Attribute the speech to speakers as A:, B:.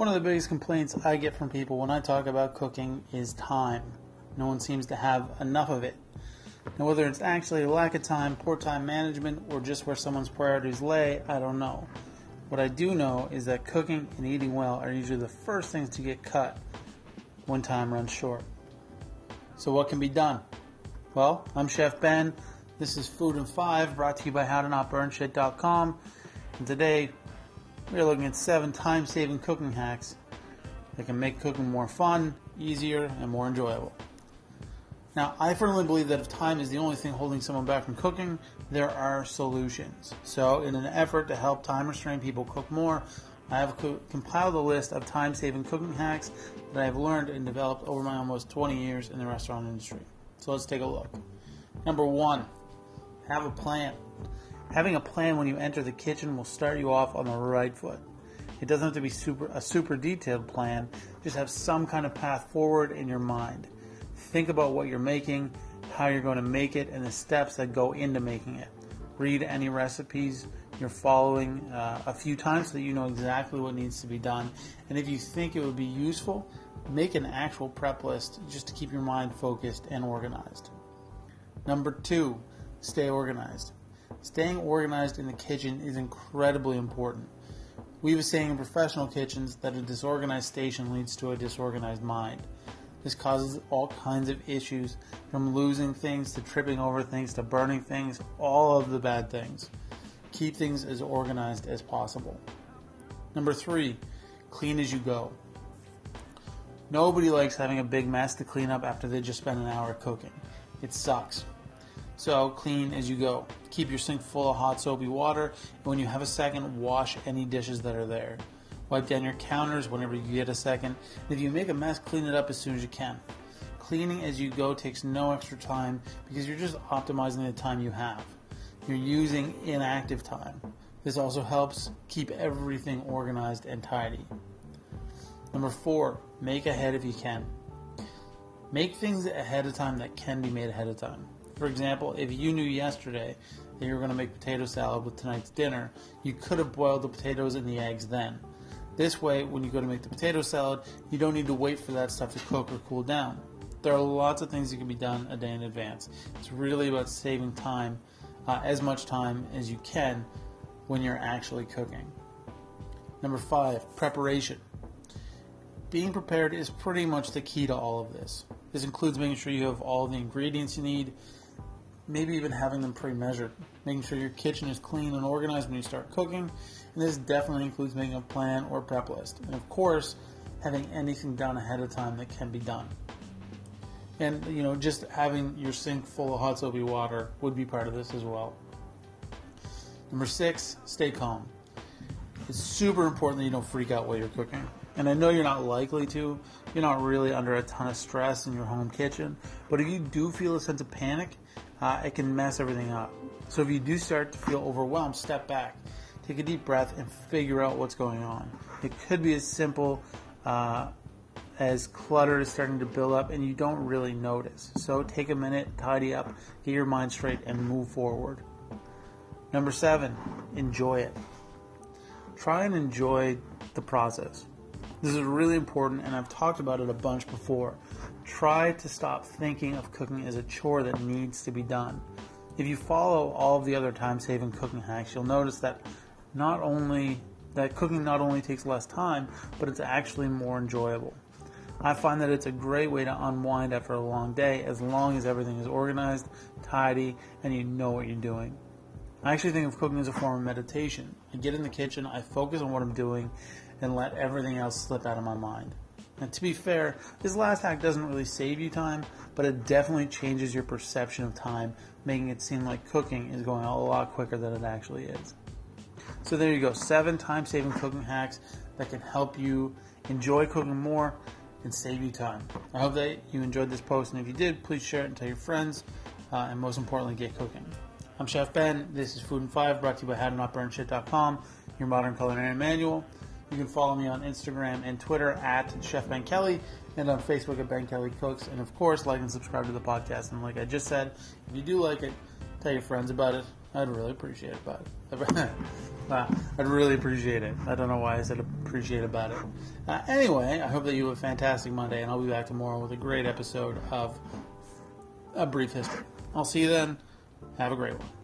A: One of the biggest complaints I get from people when I talk about cooking is time. No one seems to have enough of it. Now, whether it's actually a lack of time, poor time management, or just where someone's priorities lay, I don't know. What I do know is that cooking and eating well are usually the first things to get cut when time runs short. So, what can be done? Well, I'm Chef Ben. This is Food in 5 brought to you by HowToNotBurnShit.com. And today we're looking at seven time saving cooking hacks that can make cooking more fun, easier, and more enjoyable. Now, I firmly believe that if time is the only thing holding someone back from cooking, there are solutions. So, in an effort to help time restrained people cook more, I have co- compiled a list of time saving cooking hacks that I have learned and developed over my almost 20 years in the restaurant industry. So, let's take a look. Number one, have a plan. Having a plan when you enter the kitchen will start you off on the right foot. It doesn't have to be super a super detailed plan, just have some kind of path forward in your mind. Think about what you're making, how you're going to make it, and the steps that go into making it. Read any recipes you're following uh, a few times so that you know exactly what needs to be done. And if you think it would be useful, make an actual prep list just to keep your mind focused and organized. Number two, stay organized. Staying organized in the kitchen is incredibly important. We have a saying in professional kitchens that a disorganized station leads to a disorganized mind. This causes all kinds of issues, from losing things to tripping over things to burning things, all of the bad things. Keep things as organized as possible. Number three, clean as you go. Nobody likes having a big mess to clean up after they just spent an hour cooking. It sucks. So clean as you go. Keep your sink full of hot soapy water, and when you have a second, wash any dishes that are there. Wipe down your counters whenever you get a second. And if you make a mess, clean it up as soon as you can. Cleaning as you go takes no extra time because you're just optimizing the time you have. You're using inactive time. This also helps keep everything organized and tidy. Number four, make ahead if you can. Make things ahead of time that can be made ahead of time. For example, if you knew yesterday that you were going to make potato salad with tonight's dinner, you could have boiled the potatoes and the eggs then. This way, when you go to make the potato salad, you don't need to wait for that stuff to cook or cool down. There are lots of things that can be done a day in advance. It's really about saving time, uh, as much time as you can when you're actually cooking. Number five, preparation. Being prepared is pretty much the key to all of this. This includes making sure you have all the ingredients you need, maybe even having them pre-measured, making sure your kitchen is clean and organized when you start cooking, and this definitely includes making a plan or prep list, and of course, having anything done ahead of time that can be done. And you know, just having your sink full of hot soapy water would be part of this as well. Number six, stay calm. It's super important that you don't freak out while you're cooking. And I know you're not likely to. You're not really under a ton of stress in your home kitchen. But if you do feel a sense of panic, uh, it can mess everything up. So if you do start to feel overwhelmed, step back, take a deep breath, and figure out what's going on. It could be as simple uh, as clutter is starting to build up and you don't really notice. So take a minute, tidy up, get your mind straight, and move forward. Number seven, enjoy it. Try and enjoy the process. This is really important, and I've talked about it a bunch before. Try to stop thinking of cooking as a chore that needs to be done. If you follow all of the other time saving cooking hacks, you'll notice that not only that cooking not only takes less time, but it's actually more enjoyable. I find that it's a great way to unwind after a long day as long as everything is organized, tidy, and you know what you're doing. I actually think of cooking as a form of meditation. I get in the kitchen, I focus on what I'm doing, and let everything else slip out of my mind. And to be fair, this last hack doesn't really save you time, but it definitely changes your perception of time, making it seem like cooking is going a lot quicker than it actually is. So there you go, seven time saving cooking hacks that can help you enjoy cooking more and save you time. I hope that you enjoyed this post, and if you did, please share it and tell your friends, uh, and most importantly, get cooking. I'm Chef Ben. This is Food in Five, brought to you by HowToNotBurnShit.com, your modern culinary manual. You can follow me on Instagram and Twitter at Chef Ben Kelly and on Facebook at Ben Kelly Cooks. And of course, like and subscribe to the podcast. And like I just said, if you do like it, tell your friends about it. I'd really appreciate it. But I'd really appreciate it. I don't know why I said appreciate about it. Uh, anyway, I hope that you have a fantastic Monday, and I'll be back tomorrow with a great episode of A Brief History. I'll see you then. Have a great one.